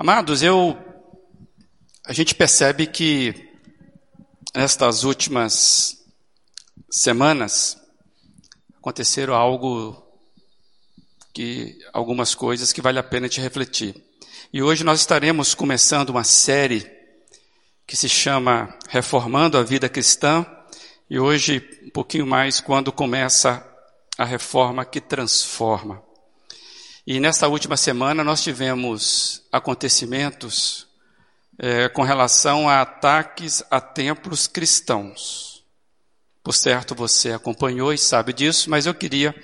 Amados, eu a gente percebe que nestas últimas semanas aconteceram algo que algumas coisas que vale a pena te refletir. E hoje nós estaremos começando uma série que se chama Reformando a Vida Cristã, e hoje um pouquinho mais quando começa a reforma que transforma. E nesta última semana nós tivemos acontecimentos é, com relação a ataques a templos cristãos. Por certo, você acompanhou e sabe disso, mas eu queria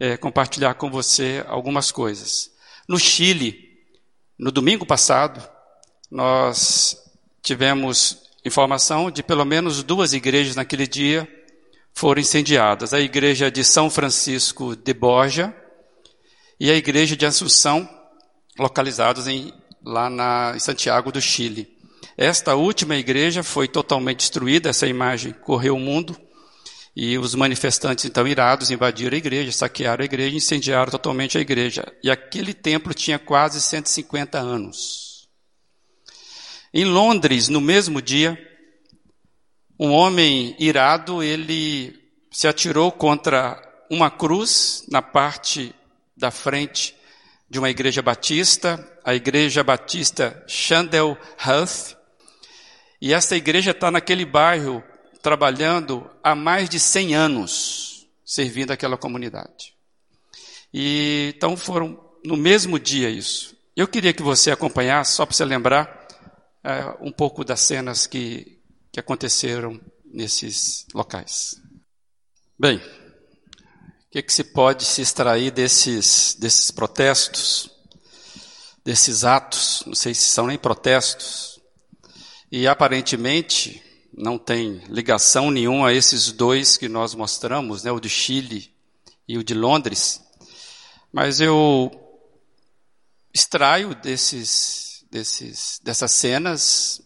é, compartilhar com você algumas coisas. No Chile, no domingo passado, nós tivemos informação de pelo menos duas igrejas naquele dia foram incendiadas. A igreja de São Francisco de Borja, e a igreja de Assunção, localizados em, lá na, em Santiago do Chile. Esta última igreja foi totalmente destruída, essa imagem correu o mundo, e os manifestantes, então, irados, invadiram a igreja, saquearam a igreja, incendiaram totalmente a igreja. E aquele templo tinha quase 150 anos. Em Londres, no mesmo dia, um homem irado, ele se atirou contra uma cruz na parte da frente de uma igreja batista, a igreja batista Chandel Health. E essa igreja está naquele bairro trabalhando há mais de 100 anos, servindo aquela comunidade. E então foram no mesmo dia isso. Eu queria que você acompanhasse, só para você lembrar, é, um pouco das cenas que, que aconteceram nesses locais. Bem, que, que se pode se extrair desses, desses protestos, desses atos? Não sei se são nem protestos. E aparentemente não tem ligação nenhuma a esses dois que nós mostramos, né, o de Chile e o de Londres. Mas eu extraio desses, desses, dessas cenas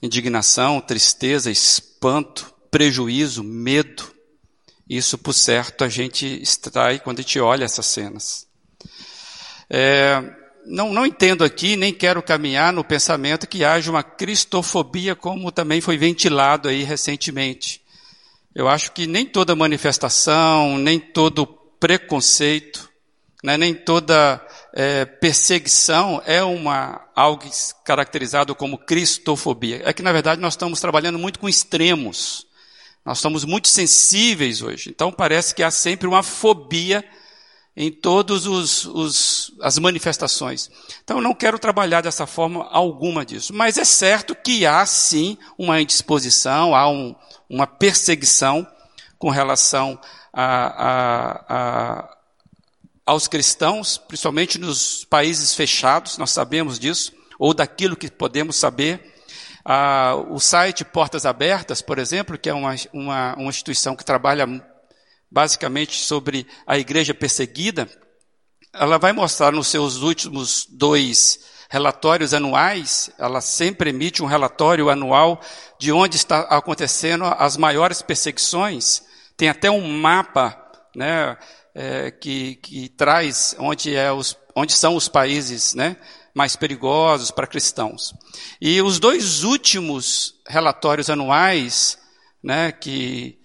indignação, tristeza, espanto, prejuízo, medo, isso, por certo, a gente extrai quando a gente olha essas cenas. É, não, não entendo aqui, nem quero caminhar no pensamento que haja uma cristofobia, como também foi ventilado aí recentemente. Eu acho que nem toda manifestação, nem todo preconceito, né, nem toda é, perseguição é uma algo caracterizado como cristofobia. É que, na verdade, nós estamos trabalhando muito com extremos. Nós estamos muito sensíveis hoje. Então parece que há sempre uma fobia em todas as manifestações. Então eu não quero trabalhar dessa forma alguma disso. Mas é certo que há sim uma indisposição, há um, uma perseguição com relação a, a, a, aos cristãos, principalmente nos países fechados, nós sabemos disso, ou daquilo que podemos saber. Ah, o site Portas Abertas, por exemplo, que é uma, uma, uma instituição que trabalha basicamente sobre a igreja perseguida, ela vai mostrar nos seus últimos dois relatórios anuais, ela sempre emite um relatório anual de onde está acontecendo as maiores perseguições. Tem até um mapa né, é, que, que traz onde, é os, onde são os países né, mais perigosos para cristãos. E os dois últimos relatórios anuais, né, que,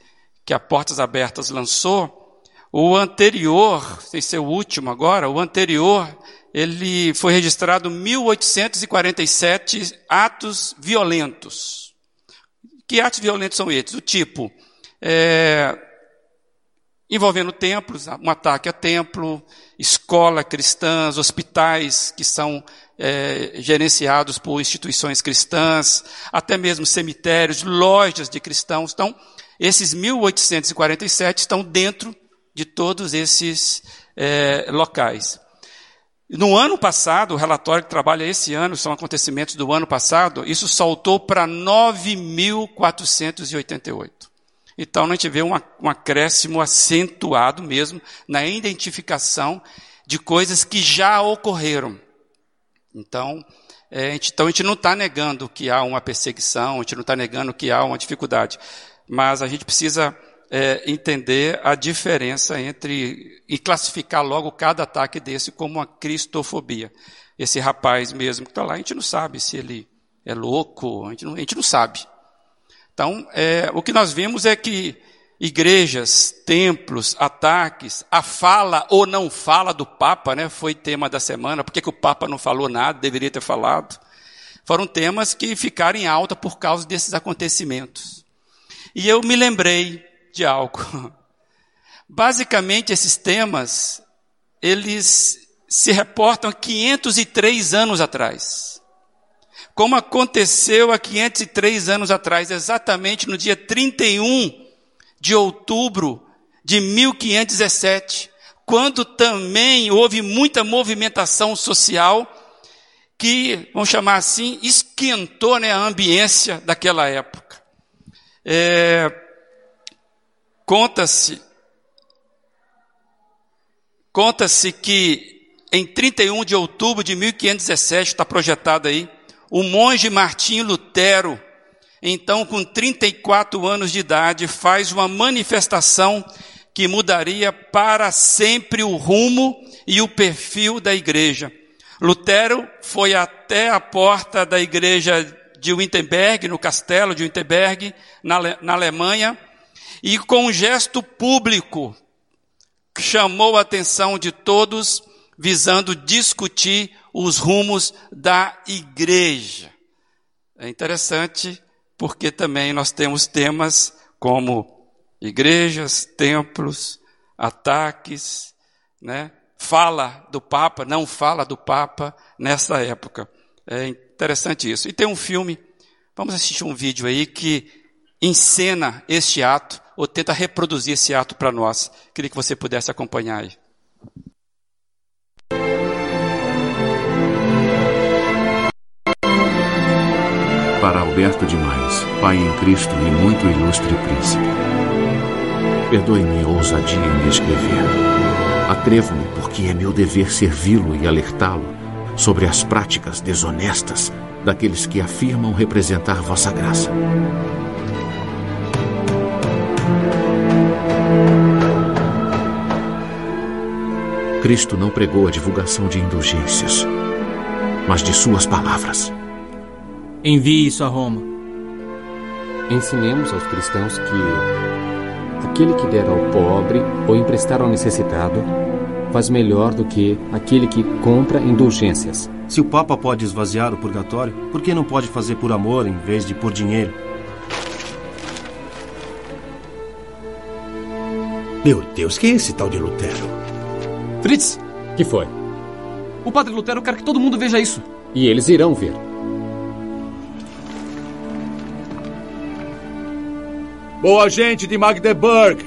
que a Portas Abertas lançou, o anterior, sem ser o último agora, o anterior, ele foi registrado 1847 atos violentos. Que atos violentos são esses? O tipo, é, envolvendo templos, um ataque a templo, escola cristãs, hospitais que são é, gerenciados por instituições cristãs, até mesmo cemitérios, lojas de cristãos. Então, esses 1847 estão dentro de todos esses é, locais. No ano passado, o relatório que trabalha esse ano, são acontecimentos do ano passado, isso saltou para 9.488. Então, a gente vê um, um acréscimo acentuado mesmo na identificação de coisas que já ocorreram. Então, é, a gente, então a gente não está negando que há uma perseguição, a gente não está negando que há uma dificuldade, mas a gente precisa é, entender a diferença entre e classificar logo cada ataque desse como uma cristofobia. esse rapaz mesmo que está lá, a gente não sabe se ele é louco, a gente não, a gente não sabe. Então, é, o que nós vimos é que igrejas, templos, ataques, a fala ou não fala do Papa, né, foi tema da semana, por que, que o Papa não falou nada, deveria ter falado. Foram temas que ficaram em alta por causa desses acontecimentos. E eu me lembrei de algo. Basicamente, esses temas, eles se reportam a 503 anos atrás. Como aconteceu há 503 anos atrás, exatamente no dia 31 de outubro de 1517, quando também houve muita movimentação social que, vamos chamar assim, esquentou né, a ambiência daquela época. É, Conta-se conta-se que em 31 de outubro de 1517, está projetado aí, o monge Martinho Lutero, então com 34 anos de idade, faz uma manifestação que mudaria para sempre o rumo e o perfil da igreja. Lutero foi até a porta da igreja de Wittenberg, no castelo de Wittenberg, na, na Alemanha, e com um gesto público chamou a atenção de todos, visando discutir os rumos da igreja. É interessante porque também nós temos temas como igrejas, templos, ataques, né? fala do Papa, não fala do Papa nessa época. É interessante isso. E tem um filme, vamos assistir um vídeo aí que encena este ato ou tenta reproduzir esse ato para nós. Queria que você pudesse acompanhar aí. Para Alberto Demais, pai em Cristo e muito ilustre príncipe. Perdoe-me a ousadia em me escrever. Atrevo-me porque é meu dever servi-lo e alertá-lo sobre as práticas desonestas daqueles que afirmam representar vossa graça. Cristo não pregou a divulgação de indulgências, mas de suas palavras. Envie isso a Roma. Ensinemos aos cristãos que aquele que der ao pobre ou emprestar ao necessitado faz melhor do que aquele que compra indulgências. Se o Papa pode esvaziar o purgatório, por que não pode fazer por amor em vez de por dinheiro? Meu Deus, quem é esse tal de Lutero? Fritz! Que foi? O padre Lutero quer que todo mundo veja isso. E eles irão ver. Boa gente de Magdeburg!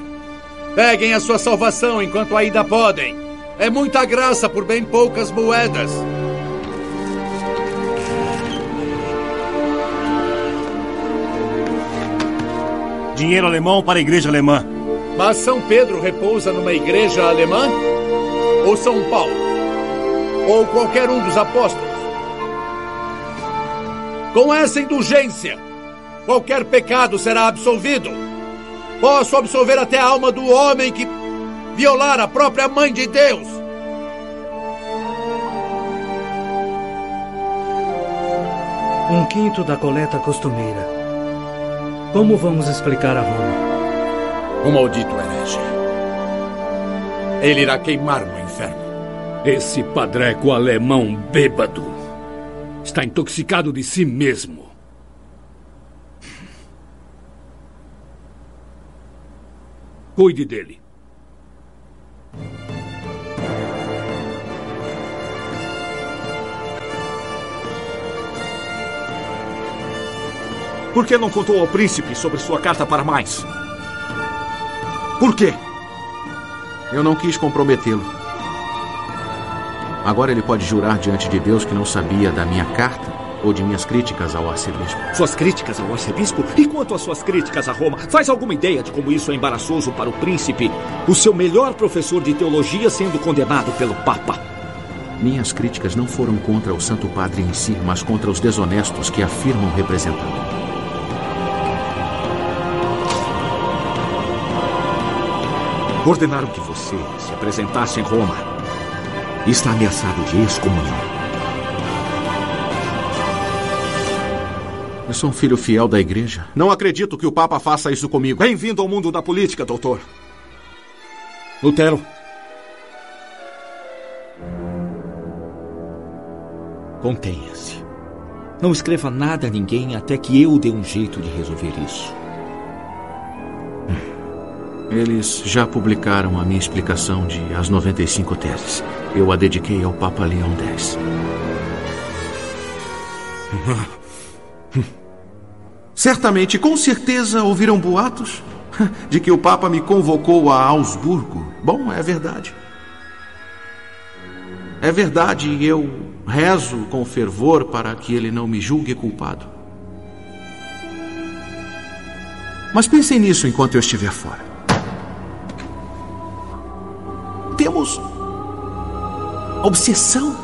Peguem a sua salvação enquanto ainda podem. É muita graça por bem poucas moedas. Dinheiro alemão para a igreja alemã. Mas São Pedro repousa numa igreja alemã? ou São Paulo, ou qualquer um dos apóstolos. Com essa indulgência, qualquer pecado será absolvido. Posso absolver até a alma do homem que violar a própria mãe de Deus. Um quinto da coleta costumeira. Como vamos explicar a Roma? O maldito herege. Ele irá queimar no inferno. Esse padreco alemão bêbado está intoxicado de si mesmo. Cuide dele. Por que não contou ao príncipe sobre sua carta para mais? Por quê? Eu não quis comprometê-lo. Agora ele pode jurar diante de Deus que não sabia da minha carta ou de minhas críticas ao arcebispo. Suas críticas ao arcebispo? E quanto às suas críticas a Roma? Faz alguma ideia de como isso é embaraçoso para o príncipe? O seu melhor professor de teologia sendo condenado pelo Papa. Minhas críticas não foram contra o Santo Padre em si, mas contra os desonestos que afirmam representá-lo. Ordenaram que você se apresentasse em Roma. Está ameaçado de excomunhão. Eu sou um filho fiel da igreja. Não acredito que o Papa faça isso comigo. Bem-vindo ao mundo da política, doutor. Lutero. Contenha-se. Não escreva nada a ninguém até que eu dê um jeito de resolver isso. Eles já publicaram a minha explicação de As 95 Teses. Eu a dediquei ao Papa Leão X. Certamente, com certeza, ouviram boatos de que o Papa me convocou a Augsburgo. Bom, é verdade. É verdade, e eu rezo com fervor para que ele não me julgue culpado. Mas pensem nisso enquanto eu estiver fora. Temos obsessão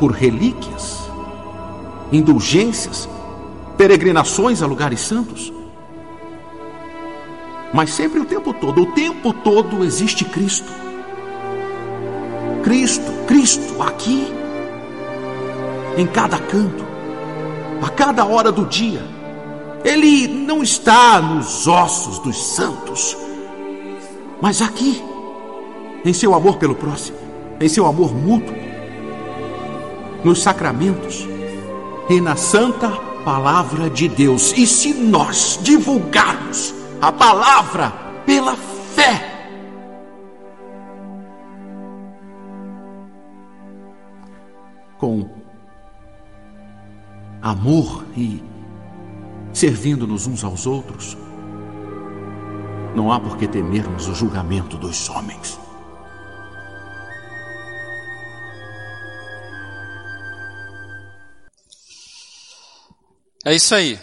por relíquias, indulgências, peregrinações a lugares santos. Mas sempre o tempo todo, o tempo todo existe Cristo. Cristo, Cristo, aqui, em cada canto, a cada hora do dia. Ele não está nos ossos dos santos, mas aqui, em seu amor pelo próximo, em seu amor mútuo, nos sacramentos e na santa palavra de Deus. E se nós divulgarmos a palavra pela fé, com amor e servindo-nos uns aos outros, não há por que temermos o julgamento dos homens. É isso aí.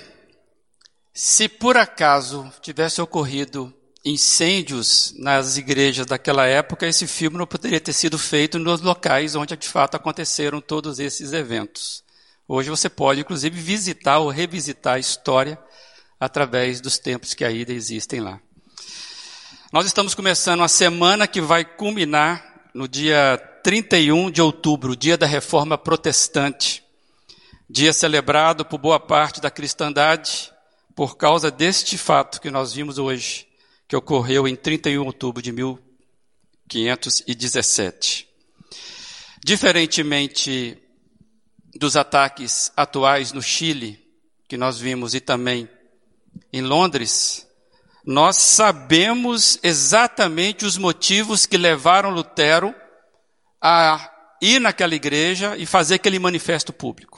Se por acaso tivesse ocorrido incêndios nas igrejas daquela época, esse filme não poderia ter sido feito nos locais onde de fato aconteceram todos esses eventos. Hoje você pode, inclusive, visitar ou revisitar a história através dos tempos que ainda existem lá. Nós estamos começando uma semana que vai culminar no dia 31 de outubro, dia da Reforma Protestante dia celebrado por boa parte da cristandade por causa deste fato que nós vimos hoje, que ocorreu em 31 de outubro de 1517. Diferentemente dos ataques atuais no Chile, que nós vimos, e também em Londres, nós sabemos exatamente os motivos que levaram Lutero a ir naquela igreja e fazer aquele manifesto público.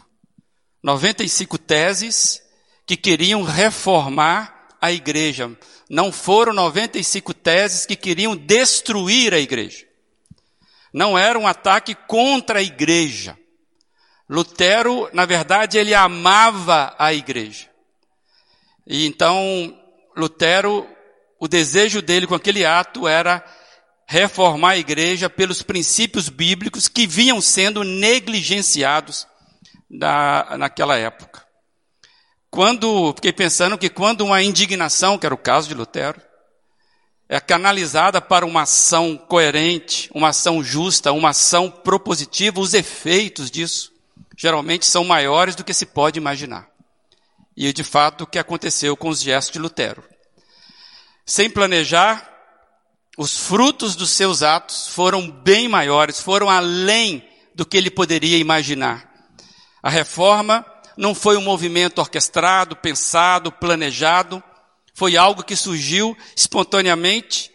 95 teses que queriam reformar a igreja. Não foram 95 teses que queriam destruir a igreja. Não era um ataque contra a igreja. Lutero, na verdade, ele amava a igreja. E então, Lutero, o desejo dele com aquele ato era reformar a igreja pelos princípios bíblicos que vinham sendo negligenciados da, naquela época. Quando, fiquei pensando que quando uma indignação, que era o caso de Lutero, é canalizada para uma ação coerente, uma ação justa, uma ação propositiva, os efeitos disso geralmente são maiores do que se pode imaginar. E de fato o que aconteceu com os gestos de Lutero. Sem planejar, os frutos dos seus atos foram bem maiores, foram além do que ele poderia imaginar. A reforma não foi um movimento orquestrado, pensado, planejado, foi algo que surgiu espontaneamente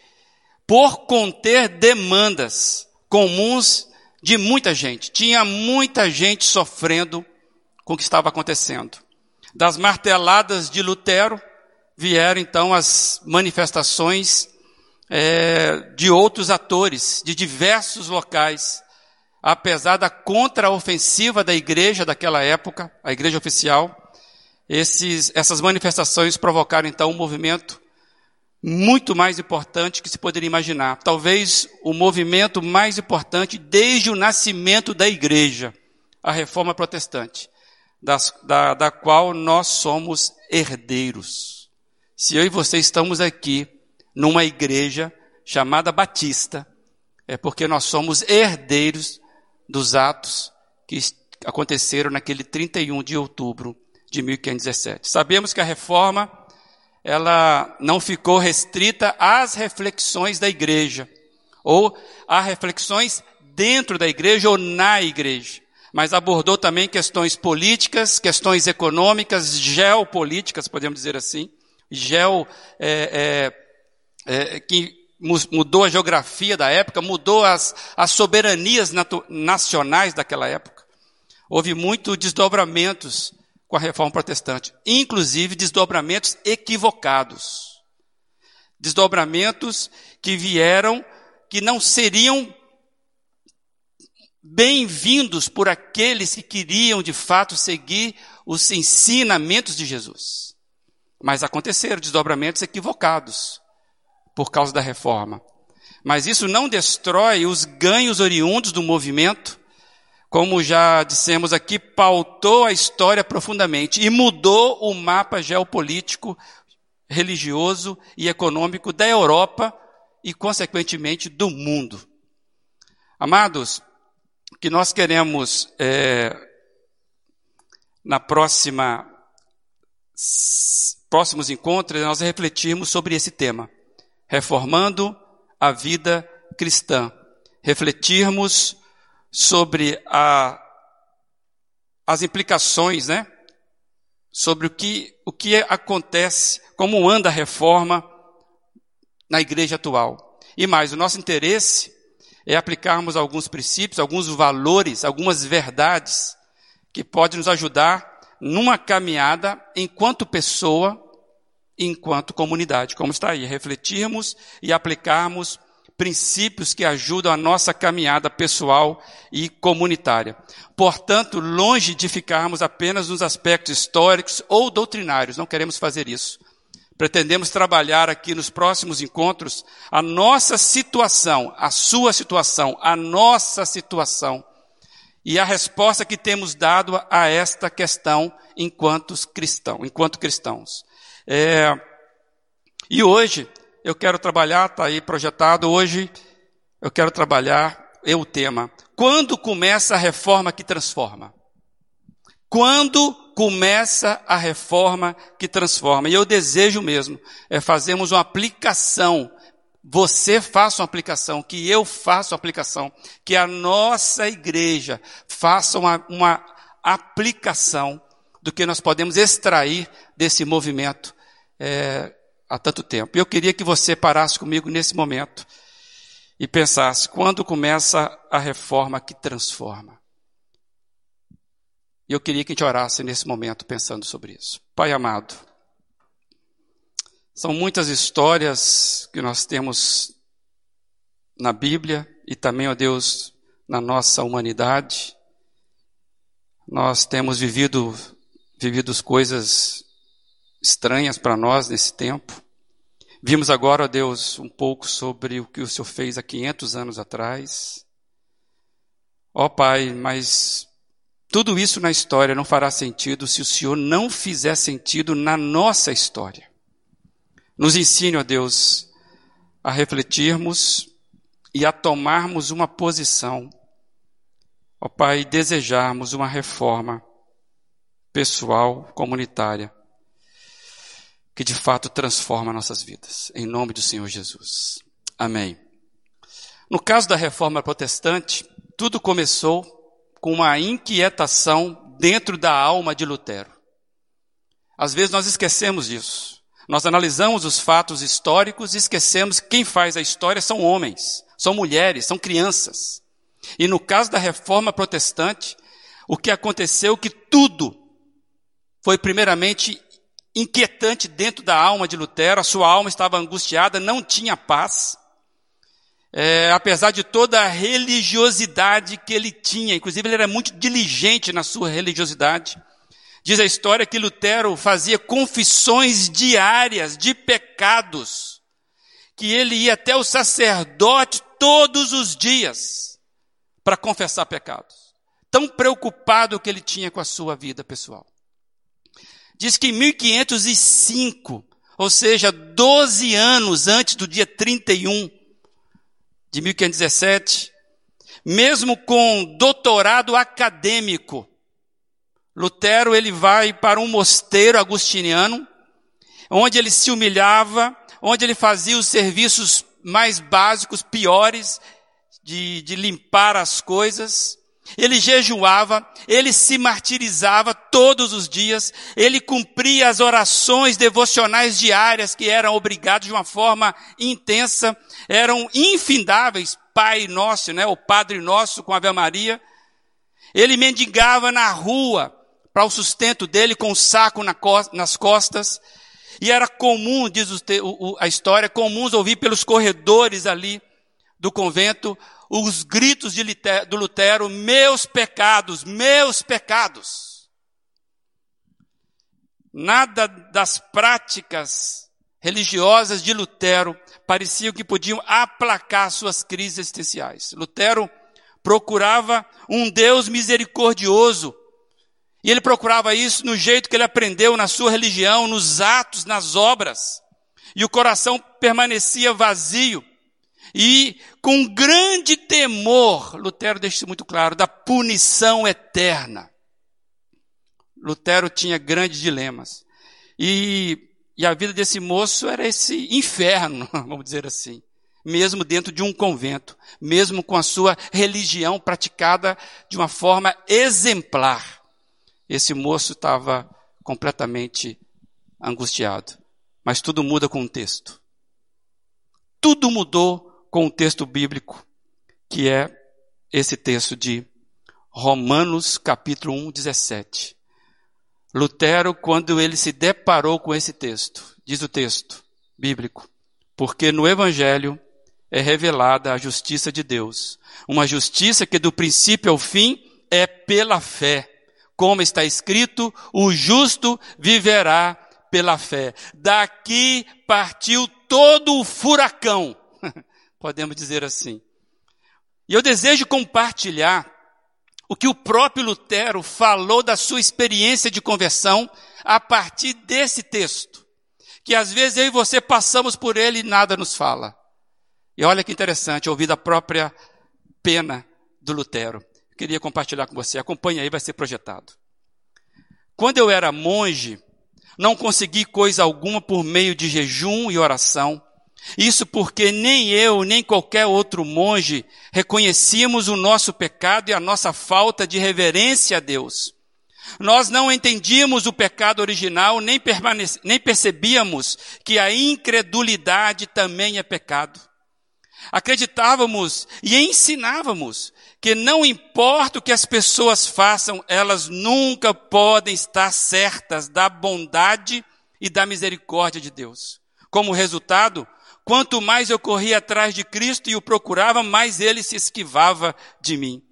por conter demandas comuns de muita gente. Tinha muita gente sofrendo com o que estava acontecendo. Das marteladas de Lutero vieram então as manifestações é, de outros atores, de diversos locais, apesar da contraofensiva da igreja daquela época, a igreja oficial, esses, essas manifestações provocaram então um movimento muito mais importante que se poderia imaginar. Talvez o movimento mais importante desde o nascimento da igreja, a reforma protestante, das, da, da qual nós somos herdeiros. Se eu e você estamos aqui numa igreja chamada Batista, é porque nós somos herdeiros dos atos que, aconteceram naquele 31 de outubro de 1517. Sabemos que a reforma ela não ficou restrita às reflexões da igreja ou a reflexões dentro da igreja ou na igreja, mas abordou também questões políticas, questões econômicas, geopolíticas, podemos dizer assim, geo é, é, é, que mudou a geografia da época, mudou as, as soberanias nacionais daquela época. Houve muitos desdobramentos com a reforma protestante, inclusive desdobramentos equivocados. Desdobramentos que vieram, que não seriam bem-vindos por aqueles que queriam de fato seguir os ensinamentos de Jesus. Mas aconteceram desdobramentos equivocados por causa da reforma. Mas isso não destrói os ganhos oriundos do movimento como já dissemos aqui, pautou a história profundamente e mudou o mapa geopolítico, religioso e econômico da Europa e, consequentemente, do mundo. Amados, o que nós queremos é, na próxima próximos encontros, nós refletirmos sobre esse tema, reformando a vida cristã, refletirmos sobre a, as implicações, né? Sobre o que, o que acontece, como anda a reforma na igreja atual. E mais, o nosso interesse é aplicarmos alguns princípios, alguns valores, algumas verdades que podem nos ajudar numa caminhada enquanto pessoa, enquanto comunidade, como está aí, refletirmos e aplicarmos princípios que ajudam a nossa caminhada pessoal e comunitária. Portanto, longe de ficarmos apenas nos aspectos históricos ou doutrinários, não queremos fazer isso. Pretendemos trabalhar aqui nos próximos encontros a nossa situação, a sua situação, a nossa situação e a resposta que temos dado a esta questão enquanto cristãos. Enquanto cristãos. É, e hoje eu quero trabalhar, está aí projetado hoje, eu quero trabalhar, é o tema. Quando começa a reforma que transforma? Quando começa a reforma que transforma? E eu desejo mesmo, é fazermos uma aplicação você faça uma aplicação, que eu faça uma aplicação, que a nossa igreja faça uma, uma, aplicação do que nós podemos extrair desse movimento é, há tanto tempo. Eu queria que você parasse comigo nesse momento e pensasse: quando começa a reforma que transforma? E eu queria que a gente orasse nesse momento pensando sobre isso. Pai amado, são muitas histórias que nós temos na Bíblia e também, ó Deus, na nossa humanidade. Nós temos vivido, vivido coisas estranhas para nós nesse tempo. Vimos agora, ó Deus, um pouco sobre o que o Senhor fez há 500 anos atrás. Ó Pai, mas tudo isso na história não fará sentido se o Senhor não fizer sentido na nossa história. Nos ensine, ó Deus, a refletirmos e a tomarmos uma posição. Ó Pai, desejarmos uma reforma pessoal, comunitária que de fato transforma nossas vidas. Em nome do Senhor Jesus. Amém. No caso da reforma protestante, tudo começou com uma inquietação dentro da alma de Lutero. Às vezes nós esquecemos disso. Nós analisamos os fatos históricos e esquecemos que quem faz a história são homens, são mulheres, são crianças. E no caso da reforma protestante, o que aconteceu é que tudo foi primeiramente inquietante dentro da alma de Lutero, a sua alma estava angustiada, não tinha paz. É, apesar de toda a religiosidade que ele tinha, inclusive ele era muito diligente na sua religiosidade. Diz a história que Lutero fazia confissões diárias de pecados, que ele ia até o sacerdote todos os dias para confessar pecados. Tão preocupado que ele tinha com a sua vida pessoal. Diz que em 1505, ou seja, 12 anos antes do dia 31 de 1517, mesmo com doutorado acadêmico, Lutero ele vai para um mosteiro agustiniano, onde ele se humilhava, onde ele fazia os serviços mais básicos, piores, de, de limpar as coisas. Ele jejuava, ele se martirizava todos os dias, ele cumpria as orações devocionais diárias que eram obrigados de uma forma intensa, eram infindáveis, Pai Nosso, né, o Padre Nosso com Ave Maria. Ele mendigava na rua para o sustento dele com o um saco nas costas. E era comum, diz a história, comuns ouvir pelos corredores ali do convento os gritos de Lutero, do Lutero, meus pecados, meus pecados. Nada das práticas religiosas de Lutero pareciam que podiam aplacar suas crises existenciais. Lutero procurava um Deus misericordioso. E ele procurava isso no jeito que ele aprendeu na sua religião, nos atos, nas obras. E o coração permanecia vazio. E com grande temor, Lutero deixa isso muito claro, da punição eterna. Lutero tinha grandes dilemas. E, e a vida desse moço era esse inferno, vamos dizer assim. Mesmo dentro de um convento, mesmo com a sua religião praticada de uma forma exemplar. Esse moço estava completamente angustiado. Mas tudo muda com o texto. Tudo mudou com o texto bíblico, que é esse texto de Romanos capítulo 1, 17. Lutero, quando ele se deparou com esse texto, diz o texto bíblico, porque no Evangelho é revelada a justiça de Deus, uma justiça que do princípio ao fim é pela fé. Como está escrito, o justo viverá pela fé. Daqui partiu todo o furacão podemos dizer assim. E eu desejo compartilhar o que o próprio Lutero falou da sua experiência de conversão a partir desse texto, que às vezes eu e você passamos por ele e nada nos fala. E olha que interessante, ouvir da própria pena do Lutero. Queria compartilhar com você, acompanhe aí, vai ser projetado. Quando eu era monge, não consegui coisa alguma por meio de jejum e oração, isso porque nem eu, nem qualquer outro monge reconhecíamos o nosso pecado e a nossa falta de reverência a Deus. Nós não entendíamos o pecado original, nem, nem percebíamos que a incredulidade também é pecado. Acreditávamos e ensinávamos que não importa o que as pessoas façam, elas nunca podem estar certas da bondade e da misericórdia de Deus. Como resultado, Quanto mais eu corria atrás de Cristo e o procurava, mais ele se esquivava de mim.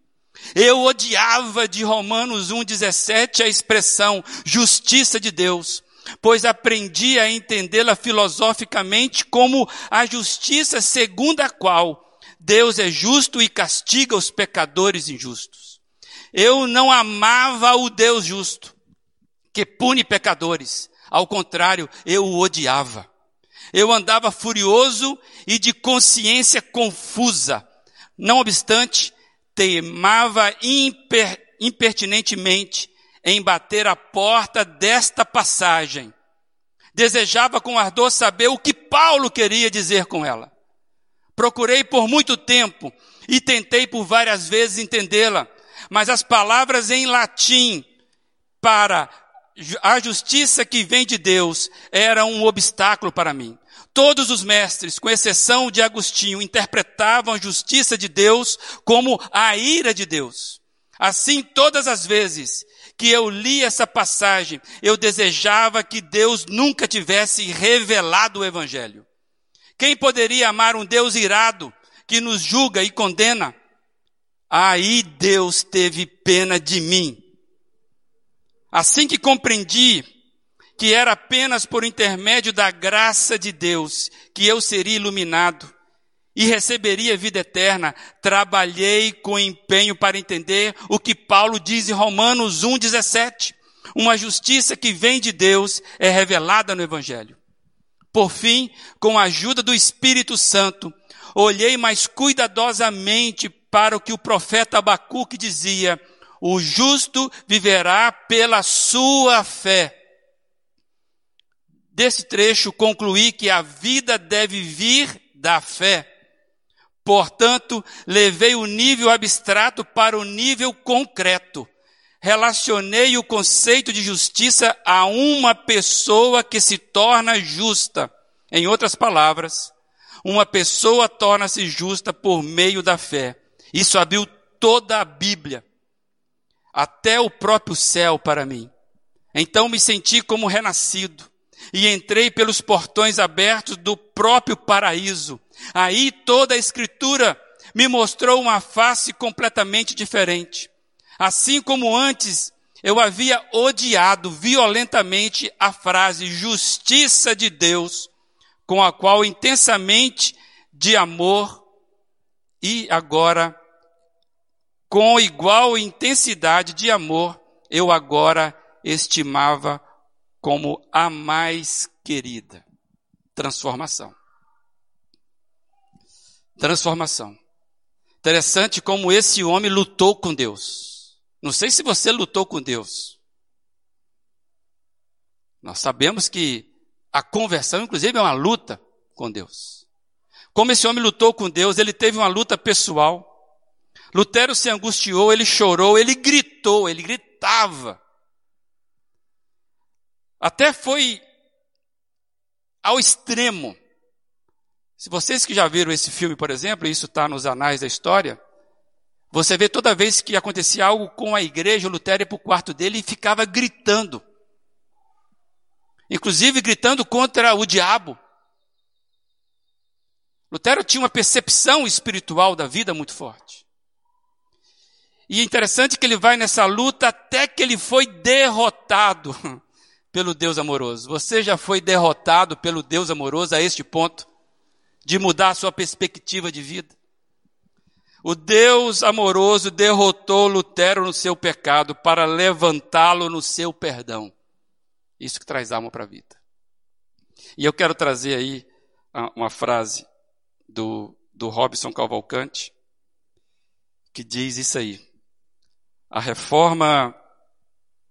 Eu odiava de Romanos 1,17 a expressão justiça de Deus, pois aprendi a entendê-la filosoficamente como a justiça segundo a qual Deus é justo e castiga os pecadores injustos. Eu não amava o Deus justo, que pune pecadores. Ao contrário, eu o odiava. Eu andava furioso e de consciência confusa. Não obstante, teimava imper, impertinentemente em bater a porta desta passagem. Desejava com ardor saber o que Paulo queria dizer com ela. Procurei por muito tempo e tentei por várias vezes entendê-la, mas as palavras em latim para a justiça que vem de Deus era um obstáculo para mim. Todos os mestres, com exceção de Agostinho, interpretavam a justiça de Deus como a ira de Deus. Assim, todas as vezes que eu li essa passagem, eu desejava que Deus nunca tivesse revelado o Evangelho. Quem poderia amar um Deus irado que nos julga e condena? Aí Deus teve pena de mim Assim que compreendi que era apenas por intermédio da graça de Deus que eu seria iluminado e receberia vida eterna, trabalhei com empenho para entender o que Paulo diz em Romanos 1,17. Uma justiça que vem de Deus é revelada no Evangelho. Por fim, com a ajuda do Espírito Santo, olhei mais cuidadosamente para o que o profeta Abacuque dizia, o justo viverá pela sua fé. Desse trecho concluí que a vida deve vir da fé. Portanto, levei o nível abstrato para o nível concreto. Relacionei o conceito de justiça a uma pessoa que se torna justa. Em outras palavras, uma pessoa torna-se justa por meio da fé. Isso abriu toda a Bíblia, até o próprio céu para mim. Então me senti como renascido e entrei pelos portões abertos do próprio paraíso. Aí toda a escritura me mostrou uma face completamente diferente. Assim como antes eu havia odiado violentamente a frase justiça de Deus, com a qual intensamente de amor e agora com igual intensidade de amor eu agora estimava como a mais querida. Transformação. Transformação. Interessante como esse homem lutou com Deus. Não sei se você lutou com Deus. Nós sabemos que a conversão, inclusive, é uma luta com Deus. Como esse homem lutou com Deus, ele teve uma luta pessoal. Lutero se angustiou, ele chorou, ele gritou, ele gritava. Até foi ao extremo. Se vocês que já viram esse filme, por exemplo, isso está nos anais da história, você vê toda vez que acontecia algo com a igreja, Lutero ia para o quarto dele e ficava gritando. Inclusive gritando contra o diabo. Lutero tinha uma percepção espiritual da vida muito forte. E é interessante que ele vai nessa luta até que ele foi derrotado pelo Deus amoroso. Você já foi derrotado pelo Deus amoroso a este ponto de mudar a sua perspectiva de vida? O Deus amoroso derrotou Lutero no seu pecado para levantá-lo no seu perdão. Isso que traz alma para a vida. E eu quero trazer aí uma frase do, do Robson Cavalcante, que diz isso aí. A reforma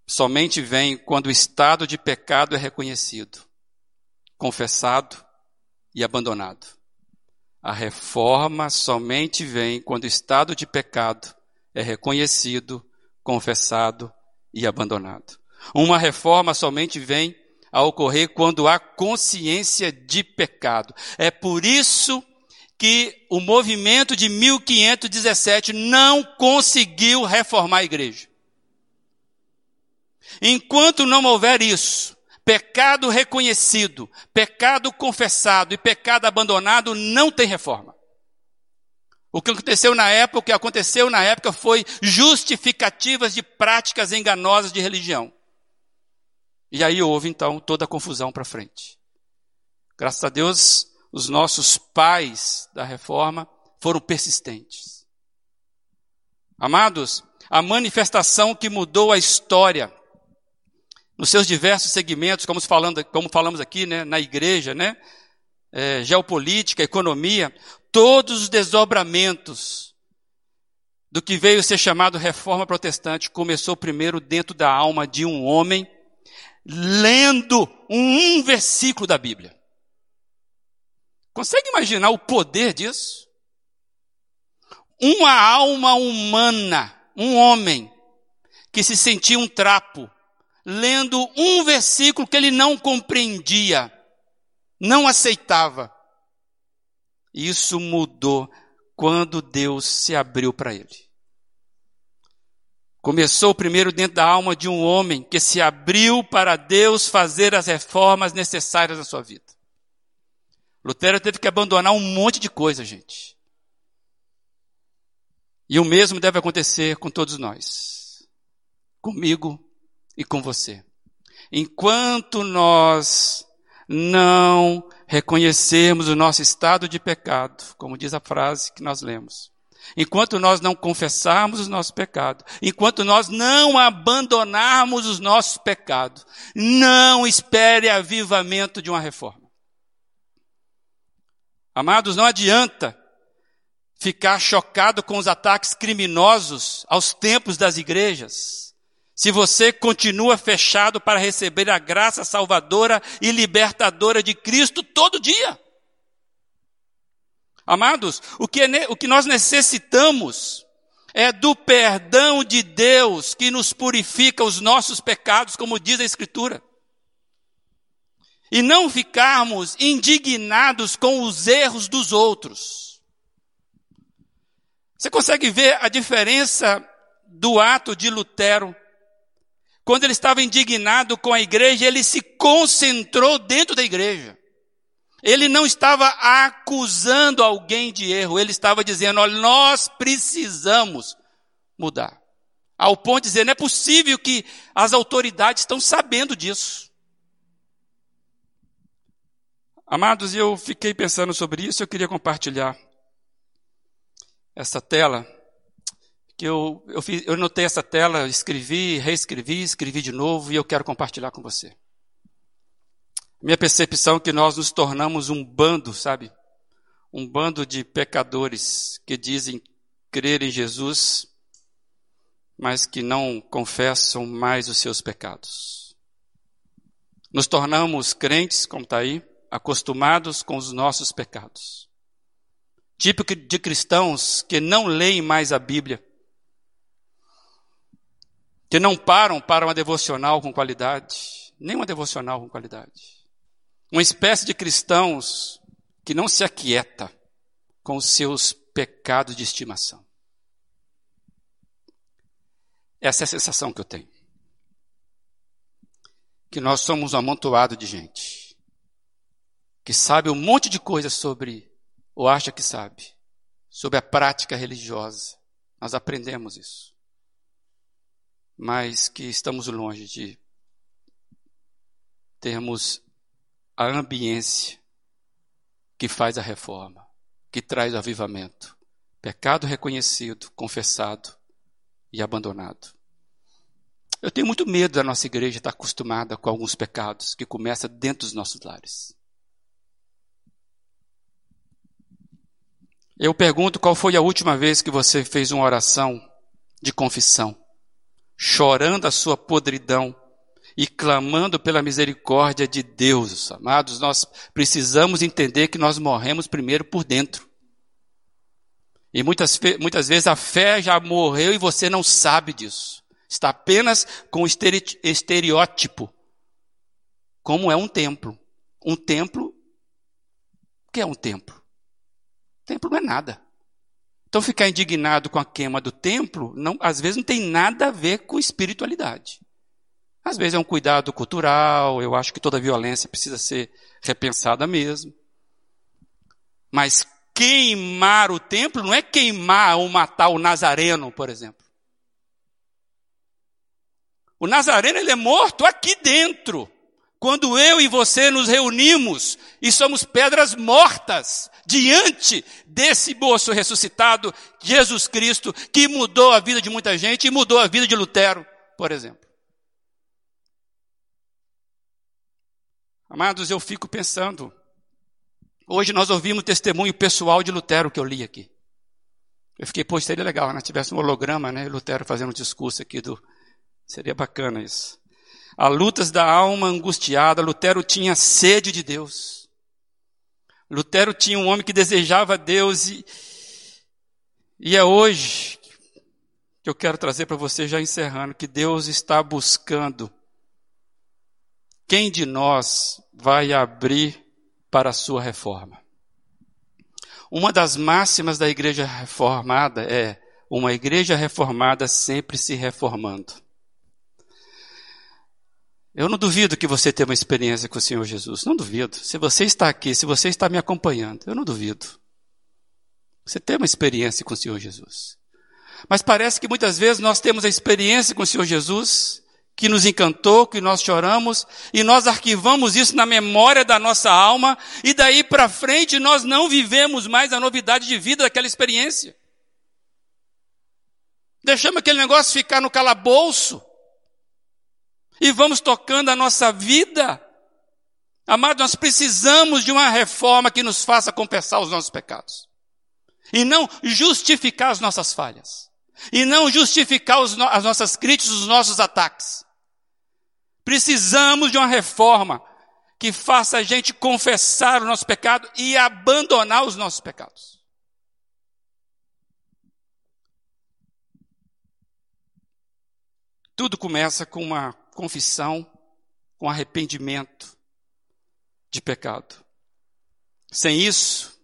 somente vem quando o estado de pecado é reconhecido, confessado e abandonado. A reforma somente vem quando o estado de pecado é reconhecido, confessado e abandonado. Uma reforma somente vem a ocorrer quando há consciência de pecado. É por isso que o movimento de 1517 não conseguiu reformar a igreja. Enquanto não houver isso, pecado reconhecido, pecado confessado e pecado abandonado, não tem reforma. O que aconteceu na época, o que aconteceu na época foi justificativas de práticas enganosas de religião. E aí houve então toda a confusão para frente. Graças a Deus, os nossos pais da reforma foram persistentes. Amados, a manifestação que mudou a história nos seus diversos segmentos, como, falando, como falamos aqui, né, na igreja, né, é, geopolítica, economia, todos os desdobramentos do que veio ser chamado reforma protestante começou primeiro dentro da alma de um homem lendo um versículo da Bíblia. Consegue imaginar o poder disso? Uma alma humana, um homem, que se sentia um trapo, lendo um versículo que ele não compreendia, não aceitava. Isso mudou quando Deus se abriu para ele. Começou primeiro dentro da alma de um homem que se abriu para Deus fazer as reformas necessárias na sua vida. Lutero teve que abandonar um monte de coisa, gente. E o mesmo deve acontecer com todos nós. Comigo e com você. Enquanto nós não reconhecermos o nosso estado de pecado, como diz a frase que nós lemos, enquanto nós não confessarmos os nossos pecados, enquanto nós não abandonarmos os nossos pecados, não espere avivamento de uma reforma. Amados, não adianta ficar chocado com os ataques criminosos aos templos das igrejas, se você continua fechado para receber a graça salvadora e libertadora de Cristo todo dia. Amados, o que, é, o que nós necessitamos é do perdão de Deus que nos purifica os nossos pecados, como diz a Escritura. E não ficarmos indignados com os erros dos outros. Você consegue ver a diferença do ato de Lutero? Quando ele estava indignado com a igreja, ele se concentrou dentro da igreja. Ele não estava acusando alguém de erro, ele estava dizendo: olha, nós precisamos mudar. Ao ponto de dizer: não é possível que as autoridades estão sabendo disso. Amados, eu fiquei pensando sobre isso, eu queria compartilhar essa tela. Que eu, eu, fiz, eu notei essa tela, escrevi, reescrevi, escrevi de novo e eu quero compartilhar com você. Minha percepção é que nós nos tornamos um bando, sabe? Um bando de pecadores que dizem crer em Jesus, mas que não confessam mais os seus pecados. Nos tornamos crentes, como está aí, acostumados com os nossos pecados. Típico de cristãos que não leem mais a Bíblia, que não param para uma devocional com qualidade, nem uma devocional com qualidade. Uma espécie de cristãos que não se aquieta com os seus pecados de estimação. Essa é a sensação que eu tenho. Que nós somos um amontoado de gente que sabe um monte de coisas sobre, ou acha que sabe, sobre a prática religiosa. Nós aprendemos isso. Mas que estamos longe de termos a ambiência que faz a reforma, que traz o avivamento. Pecado reconhecido, confessado e abandonado. Eu tenho muito medo da nossa igreja estar acostumada com alguns pecados que começam dentro dos nossos lares. Eu pergunto qual foi a última vez que você fez uma oração de confissão, chorando a sua podridão e clamando pela misericórdia de Deus. Amados, nós precisamos entender que nós morremos primeiro por dentro. E muitas, muitas vezes a fé já morreu e você não sabe disso. Está apenas com o estereótipo. Como é um templo. Um templo. O que é um templo? Templo não é nada. Então ficar indignado com a queima do templo, não, às vezes não tem nada a ver com espiritualidade. Às vezes é um cuidado cultural, eu acho que toda violência precisa ser repensada mesmo. Mas queimar o templo não é queimar ou matar o Nazareno, por exemplo. O Nazareno ele é morto aqui dentro. Quando eu e você nos reunimos e somos pedras mortas diante desse moço ressuscitado, Jesus Cristo, que mudou a vida de muita gente e mudou a vida de Lutero, por exemplo. Amados, eu fico pensando. Hoje nós ouvimos testemunho pessoal de Lutero que eu li aqui. Eu fiquei, pô, seria legal, né? Tivesse um holograma, né? Lutero fazendo um discurso aqui do. Seria bacana isso. A lutas da alma angustiada, Lutero tinha sede de Deus. Lutero tinha um homem que desejava Deus e, e é hoje que eu quero trazer para você, já encerrando, que Deus está buscando quem de nós vai abrir para a sua reforma? Uma das máximas da igreja reformada é uma igreja reformada sempre se reformando. Eu não duvido que você tenha uma experiência com o Senhor Jesus. Não duvido. Se você está aqui, se você está me acompanhando, eu não duvido. Você tem uma experiência com o Senhor Jesus. Mas parece que muitas vezes nós temos a experiência com o Senhor Jesus que nos encantou, que nós choramos, e nós arquivamos isso na memória da nossa alma, e daí para frente nós não vivemos mais a novidade de vida daquela experiência. Deixamos aquele negócio ficar no calabouço, e vamos tocando a nossa vida. Amado, nós precisamos de uma reforma que nos faça confessar os nossos pecados. E não justificar as nossas falhas. E não justificar os, as nossas críticas, os nossos ataques. Precisamos de uma reforma que faça a gente confessar o nosso pecado e abandonar os nossos pecados. Tudo começa com uma confissão, com arrependimento de pecado. Sem isso,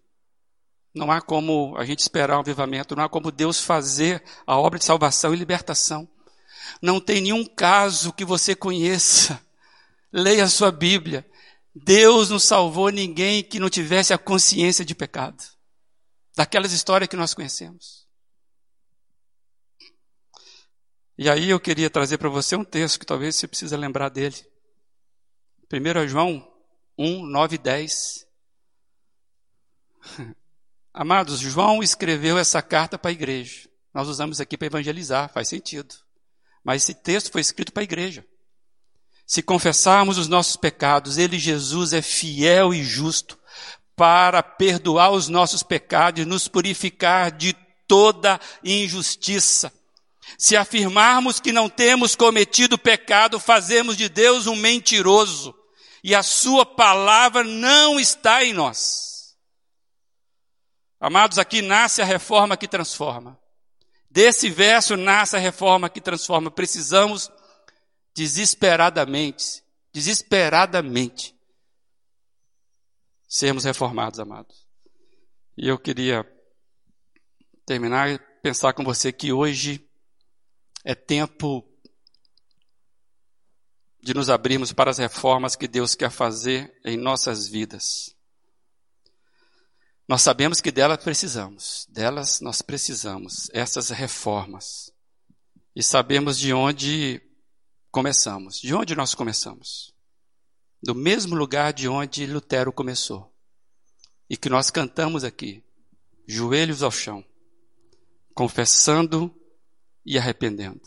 não há como a gente esperar um avivamento, não há como Deus fazer a obra de salvação e libertação. Não tem nenhum caso que você conheça. Leia a sua Bíblia. Deus não salvou ninguém que não tivesse a consciência de pecado. Daquelas histórias que nós conhecemos. E aí eu queria trazer para você um texto que talvez você precisa lembrar dele. 1 João 1, 9 e 10. Amados, João escreveu essa carta para a igreja. Nós usamos aqui para evangelizar, faz sentido. Mas esse texto foi escrito para a igreja. Se confessarmos os nossos pecados, Ele, Jesus, é fiel e justo para perdoar os nossos pecados e nos purificar de toda injustiça. Se afirmarmos que não temos cometido pecado, fazemos de Deus um mentiroso e a Sua palavra não está em nós. Amados, aqui nasce a reforma que transforma. Desse verso nasce a reforma que transforma. Precisamos desesperadamente, desesperadamente, sermos reformados, amados. E eu queria terminar e pensar com você que hoje é tempo de nos abrirmos para as reformas que Deus quer fazer em nossas vidas. Nós sabemos que delas precisamos, delas nós precisamos, essas reformas. E sabemos de onde começamos. De onde nós começamos? Do mesmo lugar de onde Lutero começou. E que nós cantamos aqui, joelhos ao chão, confessando e arrependendo.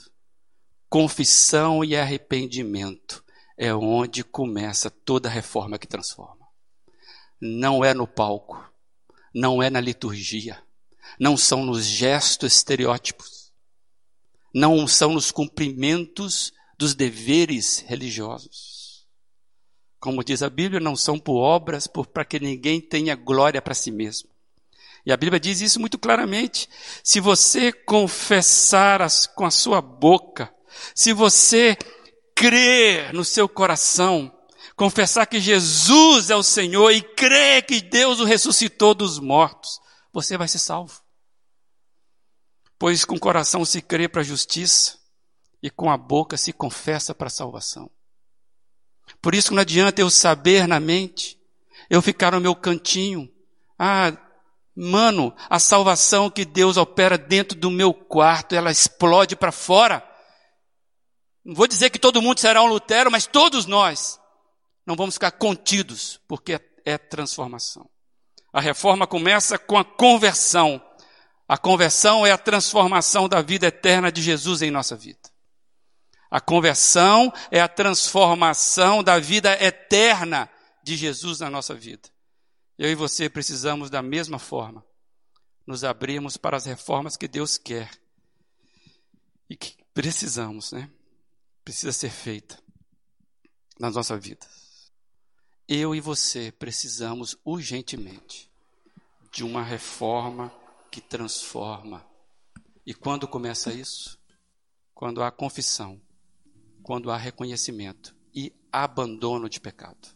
Confissão e arrependimento é onde começa toda reforma que transforma. Não é no palco, não é na liturgia, não são nos gestos estereótipos, não são nos cumprimentos dos deveres religiosos. Como diz a Bíblia, não são por obras para que ninguém tenha glória para si mesmo. E a Bíblia diz isso muito claramente. Se você confessar as, com a sua boca, se você crer no seu coração, confessar que Jesus é o Senhor e crer que Deus o ressuscitou dos mortos, você vai ser salvo. Pois com o coração se crê para a justiça e com a boca se confessa para a salvação. Por isso não adianta eu saber na mente, eu ficar no meu cantinho. Ah, mano, a salvação que Deus opera dentro do meu quarto, ela explode para fora. Não vou dizer que todo mundo será um Lutero, mas todos nós não vamos ficar contidos, porque é transformação. A reforma começa com a conversão. A conversão é a transformação da vida eterna de Jesus em nossa vida. A conversão é a transformação da vida eterna de Jesus na nossa vida. Eu e você precisamos, da mesma forma, nos abrirmos para as reformas que Deus quer e que precisamos, né? Precisa ser feita na nossa vida. Eu e você precisamos urgentemente de uma reforma que transforma. E quando começa isso? Quando há confissão quando há reconhecimento e abandono de pecado.